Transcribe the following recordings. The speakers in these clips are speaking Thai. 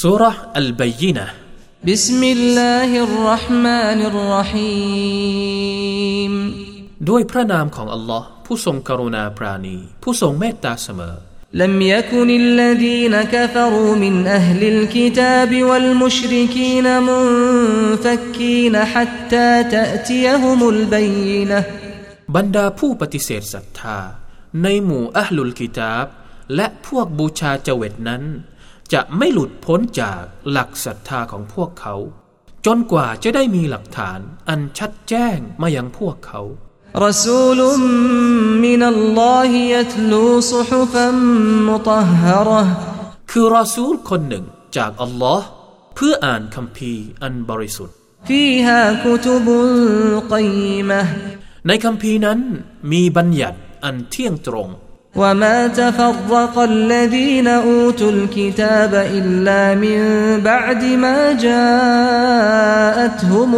สุรอัลบัยินะ بسم الله الرحمن الرحيم ด้วยพระนามของอัลลอฮ์ผู้ทรงกรุณาปราณี ผู้ทรงเมตตาเสมอ لم يكن الذين كفروا من أهل الكتاب والمشركين منفكين حتى تأتيهم البينة บรรดาผู้ปฏิเสธศรัทธา ในหมู่อัลลุลกิตาบ และพวกบูชาเจเวตนั้น จะไม่หลุดพ้นจากหลักศรัทธาของพวกเขา จนกว่าจะได้มีหลักฐานอันชัดแจ้งมายังพวกเขารสูลุมมินัลลอฮิยัตลูซุฮุฟัมมุตฮะรคือรอซูลคนหนึ่งจากอัลลอฮ์เพื่ออ่านคัมภีร์อันบริสุทธิ์ในคัมภีร์นั้นมีบัญญัติอันเที่ยงตรง وما تفرق الذين أوتوا الكتاب إلا من بعد ما جاءتهم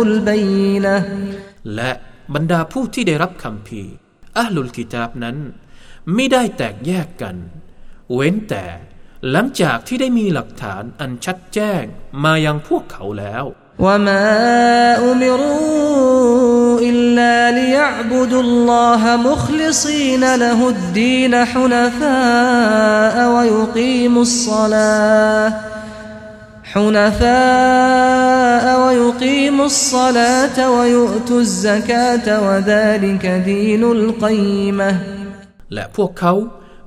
البينة และบรรดาผู้ที่ได้รับคำพีร์อัลลุลกิตาบนั้นไม่ได้แตกแยกกัน เว้นแต่หลังจากที่ได้มีหลักฐานอันชัดแจ้งมายังพวกเขาแล้ว وما أمروا إلا ليعبدوا الله مخلصين له الدين حنفاء ويقيموا الصلاة حنفاء ويقيموا الصلاة ويؤتوا الزكاة وذلك دين القيمة และพวกเขา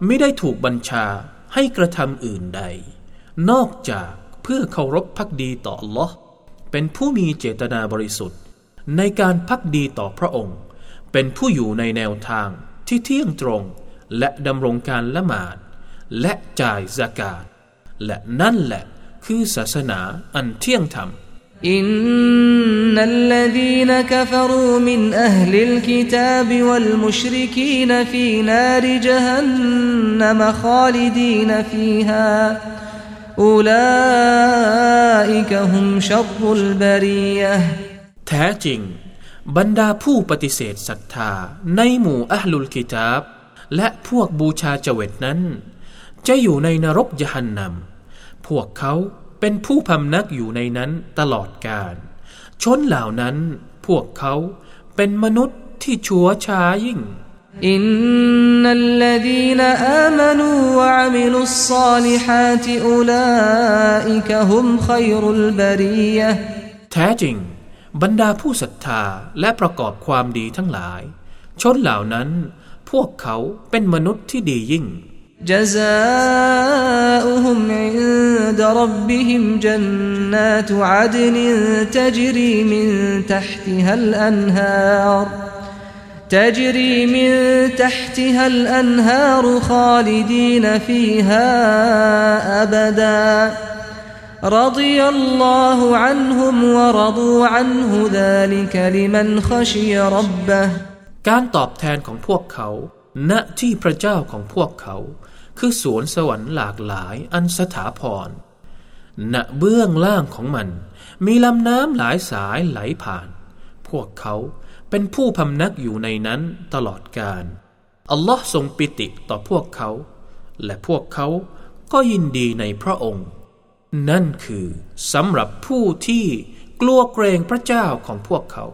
ไม่ได้ถูกบัญชาให้กระทำอื่นใด นอกจากเพื่อเคารพพักดีต่อ Allah เป็นผู้มีเจตนาบริสุทธิ์ ในการพักดีต่อพระองค์ เป็นผู้อยู่ในแนวทางที่เที่ยงตรง และดำรงการละหมาด และจ่ายสกาดและนั่นแหละคือศาสนาอันเที่ยงธรรม إن الذين كفروا من أهل الكتاب والمشركين في نار جهنم خالدين فيها أولئك هم شر البرية แท้จริง บรรดาผู้ปฏิเสธศรัทธาในหมู่อัลลุลกิตาบ และพวกบูชาเจเวตนั้น จะอยู่ในนรกยะหันนำพวกเขาเป็นผู้พำนักอยู่ในนั้นตลอดกาลชนเหล่านั้น พวกเขาเป็นมนุษย์ที่ชัวช้ายิ่ง إن الذين آمنوا وعملوا الصالحات أولئك هم خير البرية แท้จริง บรรดาผู้ศรัทธาและประกอบความดีทั้งหลาย ชนเหล่านั้น พวกเขาเป็นมนุษย์ที่ดียิ่ง جزاؤهم عند ربهم جنات عدن تجري من تحتها الأنهار تجري من تحتها الأنهار خالدين فيها أبدا رضي الله عنهم ورضوا عنه ذلك لمن خشي ربه การตอบแทนของพวกเขา ณ ที่พระเจ้าของพวกเขา คือสวนสวรรค์หลากหลายอันสถาพร ณ เบื้องล่างของมัน มีลำน้ำหลายสายไหลผ่าน พวกเขาเป็นผู้พำนักอยู่ในนั้นตลอดกาล อัลลอฮ์ทรงปิติต่อพวกเขา และพวกเขาก็ยินดีในพระองค์ นั่นคือสำหรับผู้ที่กลัวเกรงพระเจ้าของพวกเขา